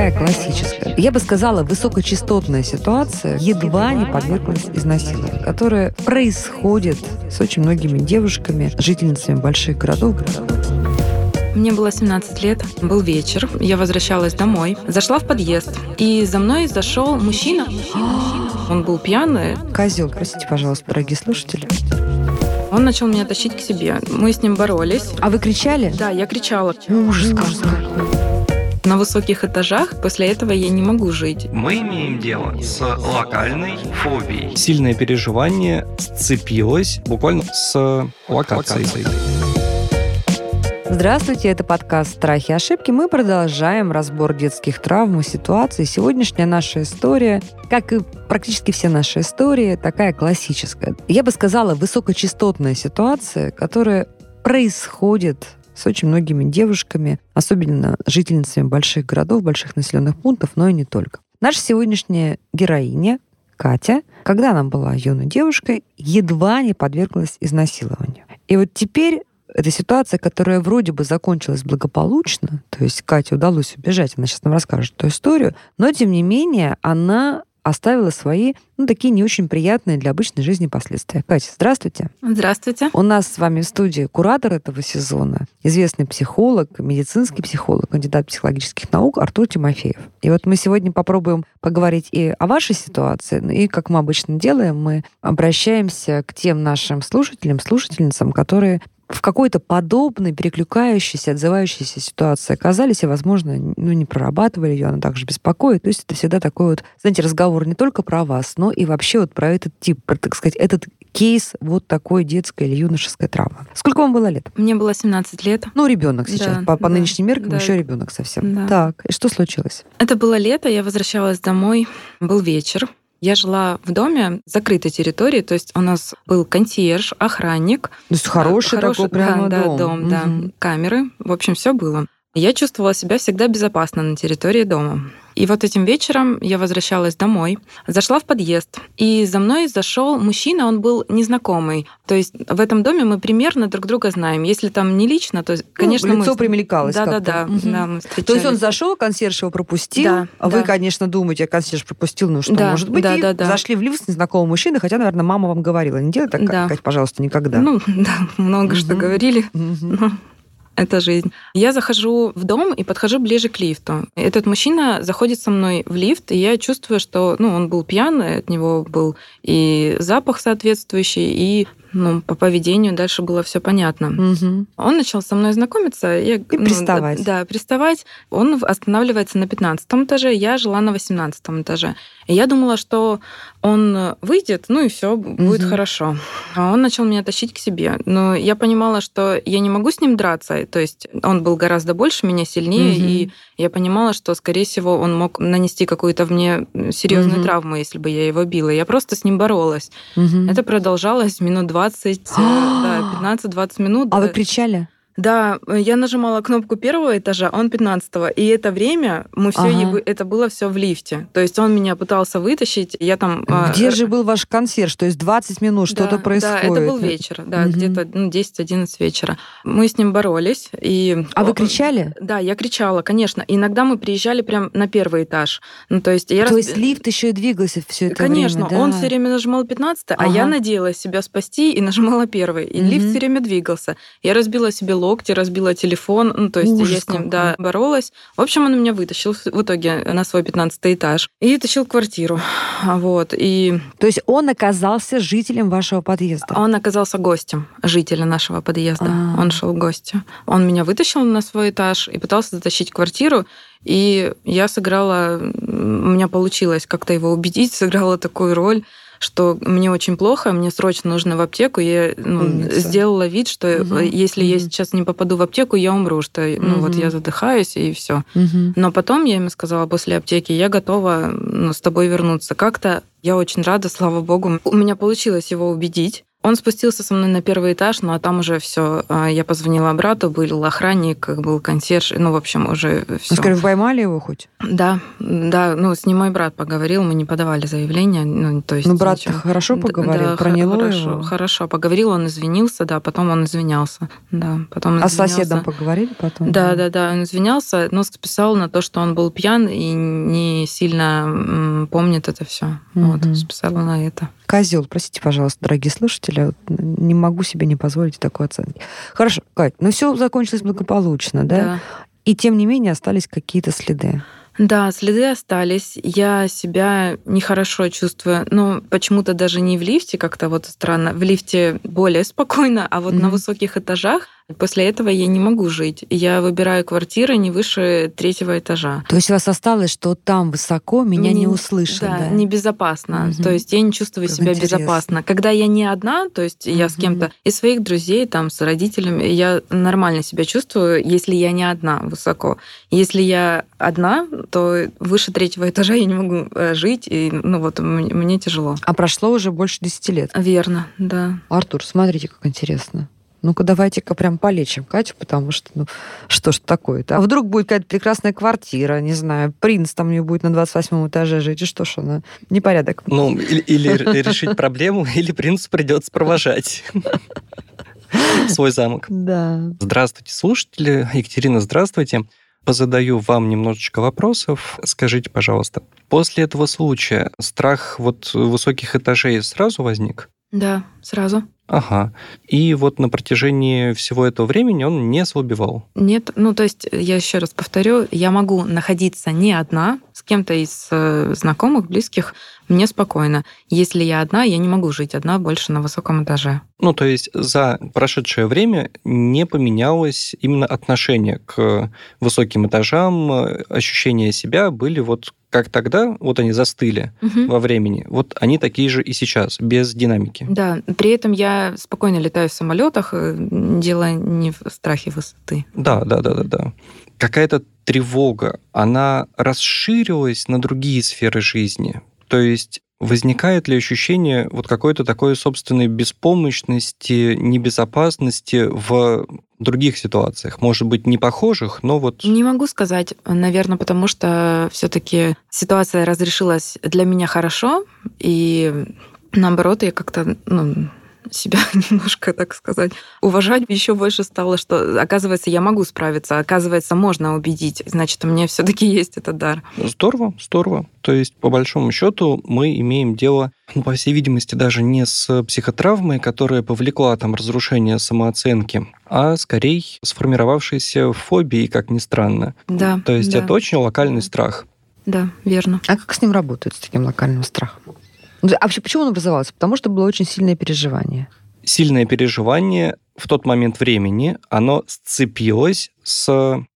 такая классическая. Я бы сказала, высокочастотная ситуация едва не подверглась изнасилованию, которая происходит с очень многими девушками, жительницами больших городов. Мне было 17 лет, был вечер, я возвращалась домой, зашла в подъезд, и за мной зашел мужчина. Он был пьяный. Козел, простите, пожалуйста, дорогие слушатели. Он начал меня тащить к себе. Мы с ним боролись. А вы кричали? Да, я кричала. Ужас какой. На высоких этажах после этого я не могу жить. Мы имеем дело с локальной фобией. Сильное переживание сцепилось буквально с локацией. Здравствуйте, это подкаст «Страхи и ошибки». Мы продолжаем разбор детских травм и ситуаций. Сегодняшняя наша история, как и практически все наши истории, такая классическая. Я бы сказала, высокочастотная ситуация, которая происходит с очень многими девушками, особенно жительницами больших городов, больших населенных пунктов, но и не только. Наша сегодняшняя героиня, Катя, когда она была юной девушкой, едва не подверглась изнасилованию. И вот теперь эта ситуация, которая вроде бы закончилась благополучно, то есть Кате удалось убежать, она сейчас нам расскажет эту историю, но тем не менее она оставила свои, ну, такие не очень приятные для обычной жизни последствия. Катя, здравствуйте. Здравствуйте. У нас с вами в студии куратор этого сезона, известный психолог, медицинский психолог, кандидат психологических наук Артур Тимофеев. И вот мы сегодня попробуем поговорить и о вашей ситуации, и, как мы обычно делаем, мы обращаемся к тем нашим слушателям, слушательницам, которые в какой-то подобной, перекликающейся, отзывающейся ситуации оказались и, возможно, ну, не прорабатывали ее, она также беспокоит. То есть это всегда такой вот, знаете, разговор не только про вас, но и вообще вот про этот тип, про, так сказать, этот кейс вот такой детской или юношеской травмы. Сколько вам было лет? Мне было 17 лет. Ну, ребенок сейчас. Да, по, по да, нынешним меркам да. еще ребенок совсем. Да. Так, и что случилось? Это было лето, я возвращалась домой, был вечер. Я жила в доме закрытой территории, то есть у нас был консьерж, охранник. То есть хороший, Хороший, такой прямо да, дом. Да, дом, да, Мгм. камеры, в общем, все было. Я чувствовала себя всегда безопасно на территории дома. И вот этим вечером я возвращалась домой, зашла в подъезд, и за мной зашел мужчина, он был незнакомый. То есть в этом доме мы примерно друг друга знаем. Если там не лично, то, конечно, ну, мы... лицо примелькалось Да, да, как-то. да, Мгм. да, мы То есть он зашел, консьерж его пропустил, Да, а вы, да. конечно, думаете, а консьерж пропустил, ну что, Да, может быть, да, и да, да. зашли в лифт с незнакомым мужчиной, хотя, наверное, мама вам говорила, не делай так, Да. Кать, пожалуйста, никогда. Ну, да, много что Мгм. говорили. Мгм. Ну, это жизнь. Я захожу в дом и подхожу ближе к лифту. Этот мужчина заходит со мной в лифт, и я чувствую, что ну, он был пьяный, от него был и запах соответствующий, и ну, по поведению дальше было все понятно. Мгм. Он начал со мной знакомиться. Я, и приставать. Да, приставать. Он останавливается на 15 этаже, я жила на 18 этаже. И я думала, что он выйдет, ну и все будет Мгм. хорошо. А он начал меня тащить к себе. Но я понимала, что я не могу с ним драться. То есть он был гораздо больше меня, сильнее, Мгм. и я понимала, что, скорее всего, он мог нанести какую-то мне серьезную Мгм. травму, если бы я его била. Я просто с ним боролась. Мгм. Это продолжалось минут 20, э, да, 15-20 минут. А вы Э, кричали? Да, я нажимала кнопку первого этажа, он 15 И это время мы все Ага. это было все в лифте. То есть он меня пытался вытащить, я там. а, Где же был ваш консьерж? То есть 20 минут да, что-то происходит. Да, это был вечер, да, Мгм. где-то ну, 10-11 вечера. Мы с ним боролись. И... А вы кричали? Да, я кричала, конечно. Иногда мы приезжали прям на первый этаж. Ну, то есть я То разб- есть лифт еще и двигался все это Конечно, время, он да. все время нажимал 15, а Ага. я надеялась себя спасти и нажимала первый. И лифт Мгм. все время двигался. Я разбила себе локти, разбила телефон. Ну, то есть я Ужас с ним какой. да, боролась. В общем, он меня вытащил в итоге на свой 15 этаж и тащил квартиру. Вот. И То есть он оказался жителем вашего подъезда. он оказался гостем жителя нашего подъезда. А. Он шел в гости. Он меня вытащил на свой этаж и пытался затащить квартиру. И я сыграла, у меня получилось как-то его убедить, сыграла такую роль, что мне очень плохо, мне срочно нужно в аптеку. Я ну, Умница. сделала вид, что Мгм, если я мгм. сейчас не попаду в аптеку, я умру, что ну, вот Мгм. я задыхаюсь и все. Мгм. Но потом я ему сказала после аптеки, я готова ну, с тобой вернуться. Как-то я очень рада, слава богу. У меня получилось его убедить. Он спустился со мной на первый этаж, ну а там уже все. Я позвонила брату, был охранник, был консьерж, ну, в общем, уже все. Скажи, поймали его хоть? Да, да, ну, с ним мой брат поговорил, мы не подавали заявление. Ну, то есть ну брат хорошо поговорил, да, проняло хорошо, его? Хорошо, поговорил, он извинился, да, потом он извинялся, да, потом А с соседом поговорили потом? Да, да, да, он извинялся, но списал на то, что он был пьян и не сильно помнит это все. Вот, Мгм. списал на это. Козел, простите, пожалуйста, дорогие слушатели, не могу себе не позволить такой оценки. Хорошо, Кать, ну все закончилось благополучно, да? И тем не менее остались какие-то следы. Да, следы остались. Я себя нехорошо чувствую. Ну, почему-то даже не в лифте, как-то вот странно. В лифте более спокойно, а вот на Мгм. высоких этажах после этого я не могу жить. Я выбираю квартиры не выше третьего этажа. То есть у вас осталось, что там высоко меня не Мне- услышат, Да, да? небезопасно. Мгм. То есть я не чувствую Как себя интересно. безопасно. Когда я не одна, то есть я с кем-то из своих друзей, там, с родителями, я нормально себя чувствую, если я не одна высоко. Если я одна, то выше третьего этажа я не могу э, жить, и ну вот мне, мне тяжело. А прошло уже больше 10 лет. Верно, да. Артур, смотрите, как интересно. Ну-ка, давайте-ка прям полечим Катю, потому что, ну, что ж такое-то? А вдруг будет какая-то прекрасная квартира, не знаю, принц там не будет на 28 этаже жить, и что ж она? Непорядок. Ну, или, или решить проблему, или принцу придется провожать свой замок. Да. Здравствуйте, слушатели. Екатерина, здравствуйте. Позадаю вам немножечко вопросов. Скажите, пожалуйста, после этого случая страх вот высоких этажей сразу возник? Да, сразу. Ага. И вот на протяжении всего этого времени он не ослабевал. Нет, ну то есть я еще раз повторю, я могу находиться не одна, с кем-то из э, знакомых, близких, мне спокойно. Если я одна, я не могу жить одна больше на высоком этаже. Ну, то есть за прошедшее время не поменялось именно отношение к высоким этажам, ощущения себя были вот как тогда, вот они застыли Мгм. во времени, вот они такие же и сейчас, без динамики. Да, при этом я спокойно летаю в самолетах, э, дело не в страхе высоты. Да, да, да, да, да. Какая-то тревога, она расширилась на другие сферы жизни. То есть возникает ли ощущение вот какой-то такой собственной беспомощности, небезопасности в других ситуациях? Может быть, не похожих, но вот... Не могу сказать, наверное, потому что все-таки ситуация разрешилась для меня хорошо, и наоборот, я как-то ну, себя немножко, так сказать, уважать еще больше стало, что, оказывается, я могу справиться, оказывается, можно убедить, значит, у меня все-таки есть этот дар. Здорово, здорово. То есть, по большому счету, мы имеем дело, ну, по всей видимости, даже не с психотравмой, которая повлекла там разрушение самооценки, а скорее сформировавшейся фобией, как ни странно. Да. То есть да, это очень локальный страх. Да, верно. А как с ним работают, с таким локальным страхом? Ну, А вообще, почему он образовался? Потому что было очень сильное переживание. Сильное переживание в тот момент времени, оно сцепилось с,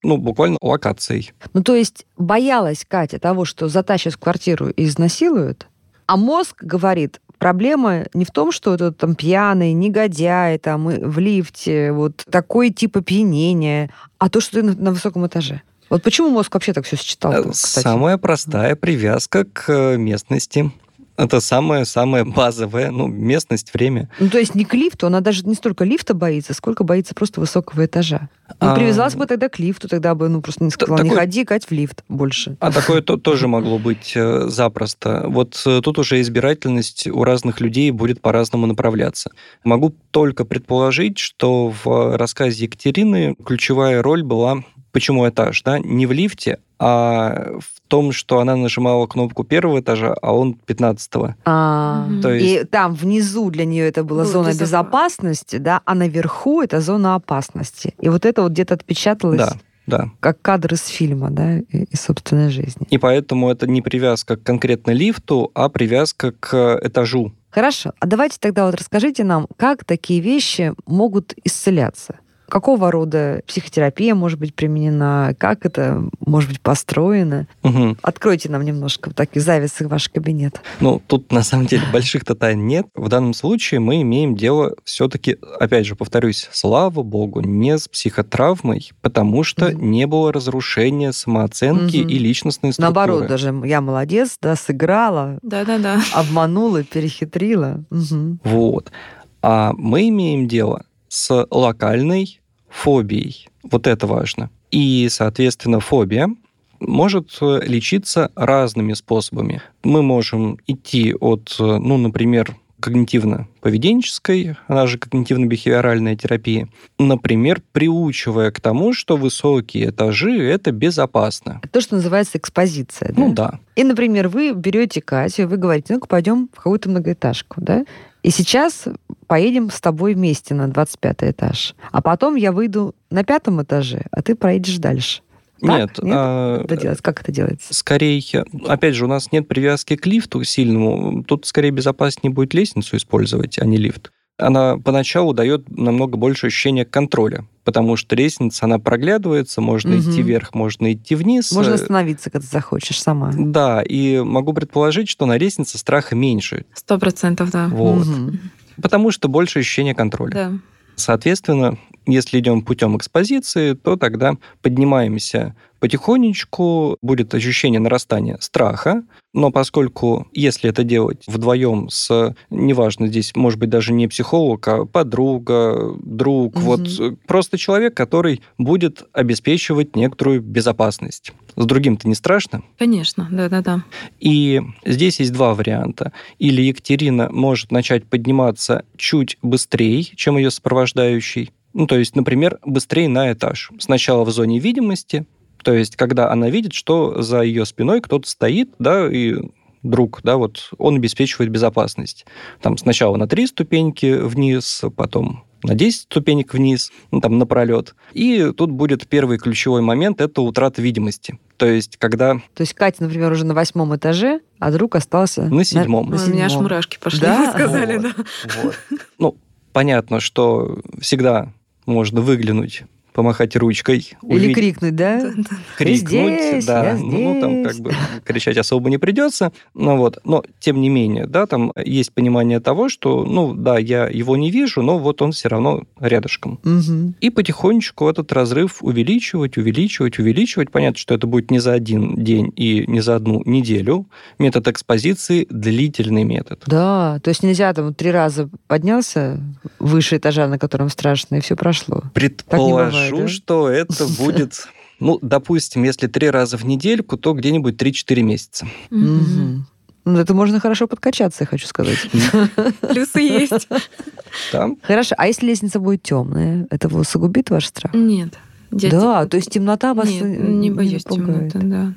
ну, буквально локацией. Ну, то есть боялась Катя того, что затащат в квартиру и изнасилуют, а мозг говорит, проблема не в том, что это там пьяный, негодяй, там, в лифте, вот такой тип опьянения, а то, что ты на, на высоком этаже. Вот почему мозг вообще так все считал? Э, Самая простая привязка к э, местности. Это самая-самая базовая, ну, местность, время. Ну, то есть не к лифту, она даже не столько лифта боится, сколько боится просто высокого этажа. Ну, А, привязалась бы тогда к лифту, тогда бы, ну, просто не сказала, не такой- ходи, Кать, в лифт больше. А такое то- тоже могло быть э, запросто. Вот э, тут уже избирательность у разных людей будет по-разному направляться. Могу только предположить, что в рассказе Екатерины ключевая роль была почему этаж, да, не в лифте, а в том, что она нажимала кнопку первого этажа, а он пятнадцатого. А, Мгм. То И есть- там внизу для нее это была Было зона безопасно. безопасности, да, а наверху это зона опасности. И вот это вот где-то отпечаталось Да, да. как кадр из фильма, да, и- из собственной жизни. И поэтому это не привязка к конкретно лифту, а привязка к этажу. Хорошо, а давайте тогда вот расскажите нам, как такие вещи могут исцеляться. Какого рода психотерапия может быть применена, как это может быть построено. Мгм. Откройте нам немножко вот такие завесы в ваш кабинет. Ну, тут на самом деле больших-то тайн нет. В данном случае мы имеем дело все-таки, опять же, повторюсь, слава богу, не с психотравмой, потому что Мгм. не было разрушения самооценки Мгм. и личностной структуры. Наоборот, даже я молодец, да, сыграла, Да-да-да. обманула, перехитрила. Мгм. Вот. А мы имеем дело с локальной фобией. Вот это важно. И, соответственно, фобия может лечиться разными способами. Мы можем идти от, ну, например, когнитивно-поведенческой, она же когнитивно-бихевиоральная терапия, например, приучивая к тому, что высокие этажи — это безопасно. То, что называется экспозиция. Да? Ну да. И, например, вы берете Катю, вы говорите, ну-ка пойдем в какую-то многоэтажку, да? И сейчас поедем с тобой вместе на 25 этаж. А потом я выйду на пятом этаже, а ты проедешь дальше. Нет, Нет? а, Это делать? Как это делается? скорее, опять же, у нас нет привязки к лифту сильному. Тут скорее безопаснее будет лестницу использовать, а не лифт. Она поначалу дает намного больше ощущения контроля, потому что лестница, она проглядывается, можно Мгм. идти вверх, можно идти вниз. Можно Э, остановиться, когда захочешь сама. Да, и могу предположить, что на лестнице страха меньше. Сто процентов, да. Вот. Мгм. Потому что больше ощущения контроля. Да. Соответственно, если идем путем экспозиции, то тогда поднимаемся потихонечку, будет ощущение нарастания страха, но поскольку, если это делать вдвоем с, неважно, здесь может быть даже не психолог, а подруга, друг, Мгм. вот э, просто человек, который будет обеспечивать некоторую безопасность. С другим-то не страшно. Конечно, да-да-да. И здесь есть два варианта. Или Екатерина может начать подниматься чуть быстрее, чем ее сопровождающий. Ну, то есть, например, быстрее на этаж. Сначала в зоне видимости, то есть, когда она видит, что за ее спиной кто-то стоит, да, и друг, да, вот он обеспечивает безопасность. Там сначала на три ступеньки вниз, потом на 10 ступенек вниз, ну, там, напролет. И тут будет первый ключевой момент – это утрата видимости. То есть, когда То есть Катя, например, уже на восьмом этаже, а друг остался На седьмом. на Ой, у меня аж седьмом. мурашки пошли, Да? вы сказали, Вот, да. вот. Ну, понятно, что всегда можно выглянуть, помахать ручкой, Или увидеть, крикнуть, да? Крикнуть, здесь, да, я ну там как бы кричать особо не придется, ну вот, но тем не менее, да, там есть понимание того, что, ну да, я его не вижу, но вот он все равно рядышком. Мгм. И потихонечку этот разрыв увеличивать, увеличивать, увеличивать. Понятно, что это будет не за один день и не за одну неделю. Метод экспозиции – длительный метод. Да, то есть нельзя там три раза поднялся выше этажа, на котором страшно, и все прошло. Предположу, бывает, да? что это будет, ну, допустим, если три раза в недельку, то где-нибудь 3-4 месяца. Ну, это можно хорошо подкачаться, я хочу сказать. Плюсы есть. Да? Хорошо, а если лестница будет темная, это усугубит ваш страх? Нет. Да, то есть темнота вас Нет, не боюсь темноты, да.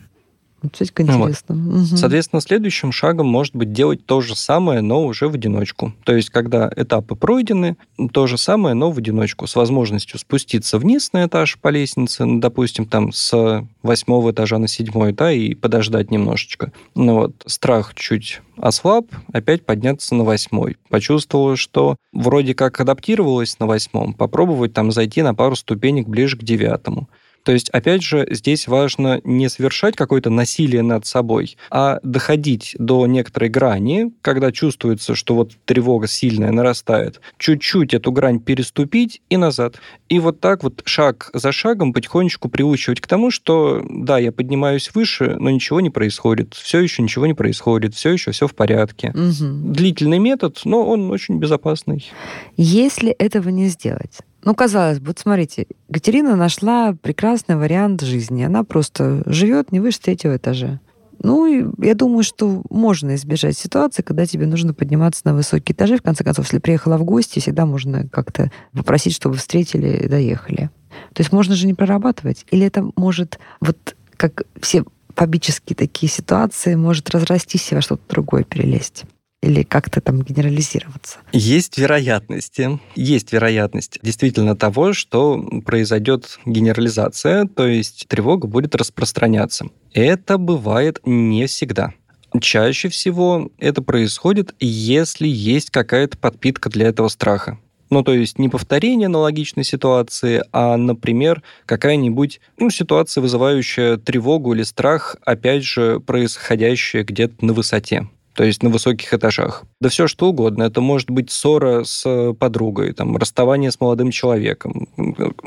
Вот как Ну вот. интересно. Мгм. Соответственно, следующим шагом может быть делать то же самое, но уже в одиночку. То есть, когда этапы пройдены, то же самое, но в одиночку, с возможностью спуститься вниз на этаж по лестнице, ну, допустим, там с восьмого этажа на седьмой, да, и подождать немножечко. Ну вот, страх чуть ослаб, опять подняться на восьмой. Почувствовала, что вроде как адаптировалась на восьмом, попробовать там зайти на пару ступенек ближе к девятому. То есть, опять же, здесь важно не совершать какое-то насилие над собой, а доходить до некоторой грани, когда чувствуется, что вот тревога сильная нарастает, чуть-чуть эту грань переступить и назад. И вот так вот шаг за шагом потихонечку приучивать к тому, что да, я поднимаюсь выше, но ничего не происходит, все еще ничего не происходит, все еще все в порядке. Мгм. Длительный метод, но он очень безопасный. Если этого не сделать, ну, казалось бы, вот смотрите, Екатерина нашла прекрасный вариант жизни. Она просто живет не выше третьего этажа. Ну, я думаю, что можно избежать ситуации, когда тебе нужно подниматься на высокие этажи. В конце концов, если приехала в гости, всегда можно как-то попросить, чтобы встретили и доехали. То есть можно же не прорабатывать. Или это может, вот как все фобические такие ситуации, может разрастись и во что-то другое перелезть. Или как-то там генерализироваться. Есть вероятности, есть вероятность действительно того, что произойдет генерализация, то есть тревога будет распространяться. Это бывает не всегда. Чаще всего это происходит, если есть какая-то подпитка для этого страха. Ну, то есть не повторение аналогичной ситуации, а, например, какая-нибудь ну, ситуация, вызывающая тревогу или страх, опять же, происходящая где-то на высоте. То есть на высоких этажах. Да все что угодно. Это может быть ссора с подругой, там, расставание с молодым человеком,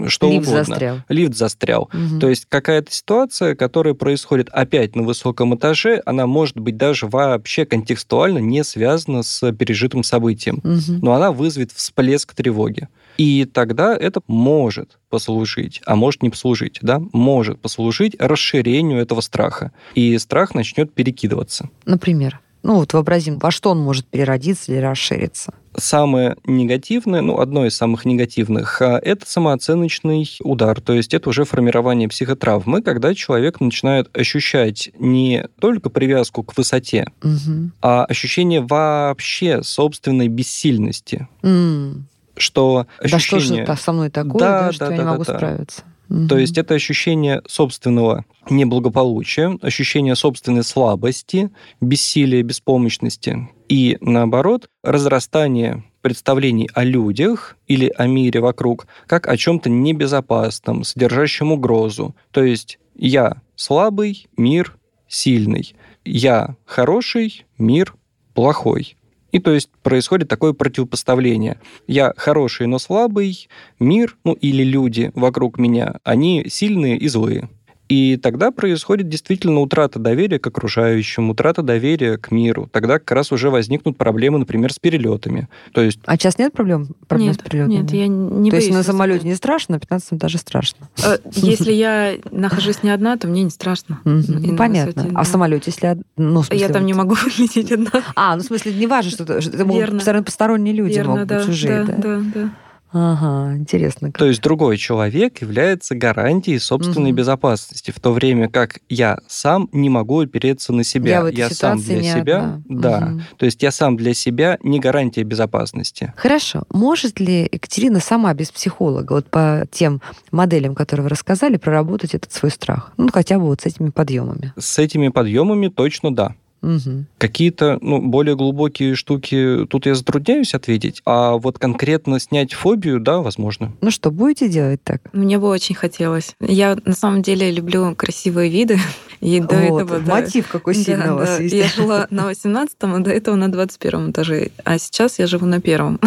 что Лифт угодно. застрял. Лифт застрял. Мгм. То есть какая-то ситуация, которая происходит опять на высоком этаже, она может быть даже вообще контекстуально не связана с пережитым событием. Мгм. Но она вызовет всплеск тревоги. И тогда это может послужить, а может не послужить, да, может послужить расширению этого страха. И страх начнет перекидываться. Например. Ну, вот вообразим, во что он может переродиться или расшириться. Самое негативное, ну, одно из самых негативных, а, это самооценочный удар. То есть это уже формирование психотравмы, когда человек начинает ощущать не только привязку к высоте, Мгм. а ощущение вообще собственной бессильности. М. Что Да что же ощущение... со мной такое, Да, да, что да, я не да, могу да, да. Справиться? То есть это ощущение собственного неблагополучия, ощущение собственной слабости, бессилия, беспомощности. И наоборот, разрастание представлений о людях или о мире вокруг как о чем-то небезопасном, содержащем угрозу. То есть я слабый, мир сильный. Я хороший, мир плохой. И то есть происходит такое противопоставление. Я хороший, но слабый, мир, ну или люди вокруг меня, они сильные и злые. И тогда происходит действительно утрата доверия к окружающим, утрата доверия к миру. Тогда как раз уже возникнут проблемы, например, с перелетами. То есть А сейчас нет проблем, проблем Нет, с перелетами? нет, я не То есть боюсь на высоты. самолете не страшно, на 15 этаже страшно. Э, Если я нахожусь не одна, то мне не страшно. На Понятно. А в самолете, если... Ну, Я там не могу лететь одна. А, ну в смысле, не важно, что посторонние- люди могут быть чужие, да, да? Ага, интересно. То есть другой человек является гарантией собственной Мгм. безопасности, в то время как я сам не могу опереться на себя. Я этой сам для не себя, одна. да. Мгм. То есть я сам для себя не гарантия безопасности. Хорошо. Может ли Екатерина сама без психолога, вот по тем моделям, которые вы рассказали, проработать этот свой страх? Ну, хотя бы вот с этими подъемами. С этими подъемами точно да. Мгм. Какие-то ну, более глубокие штуки тут я затрудняюсь ответить, а вот конкретно снять фобию, да, возможно. Ну что, будете делать так? Мне бы очень хотелось. Я на самом деле люблю красивые виды. И до Вот, этого, да, мотив какой Да, сильный у вас да. есть. Я жила на 18-м, а до этого на 21 этаже. А сейчас я живу на первом.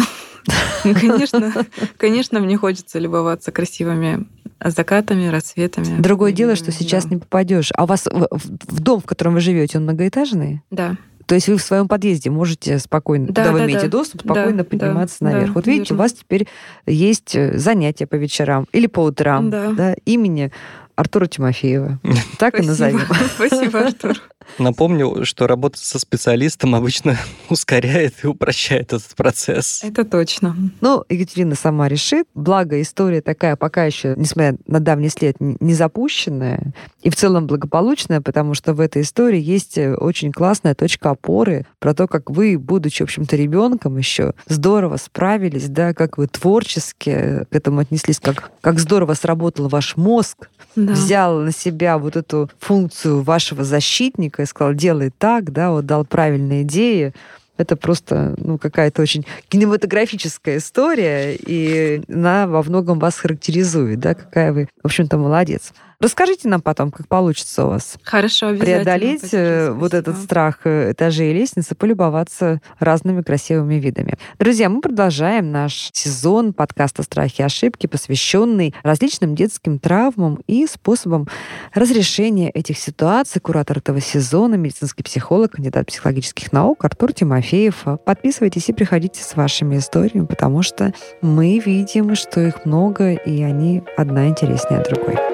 Конечно, конечно, мне хочется любоваться красивыми закатами, рассветами. Другое дело, что сейчас Да. не попадешь. А у вас в, дом, в котором вы живете, он многоэтажный? Да. То есть вы в своем подъезде можете спокойно, Да, когда вы да, имеете да. доступ, спокойно Да, подниматься да, наверх. да, вот видите, верно. у вас теперь есть э, занятия по вечерам или по утрам Да. имени Артура Тимофеева. Так и назовем. Спасибо, Артур. Напомню, что работа со специалистом обычно ускоряет и упрощает этот процесс. Это точно. Ну, Екатерина сама решит. Благо, история такая пока еще, несмотря на давний след, не запущенная и в целом благополучная, потому что в этой истории есть э, очень классная точка опоры про то, как вы, будучи, в общем-то, ребенком еще, здорово справились, да, как вы творчески к этому отнеслись, как, как здорово сработал ваш мозг, Да. взял на себя вот эту функцию вашего защитника и сказал, делай так, да, вот дал правильные идеи. Это просто ну, какая-то очень кинематографическая история, и она во многом вас характеризует, да, какая вы, в общем-то, молодец. Расскажите нам потом, как получится у вас Хорошо, обязательно. преодолеть э, Спасибо. вот этот страх э, этажей и лестницы, полюбоваться разными красивыми видами. Друзья, мы продолжаем наш сезон подкаста «Страхи и ошибки», посвященный различным детским травмам и способам разрешения этих ситуаций. Куратор этого сезона, медицинский психолог, кандидат психологических наук Артур Тимофеев. Подписывайтесь и приходите с вашими историями, потому что мы видим, что их много, и они одна интереснее другой.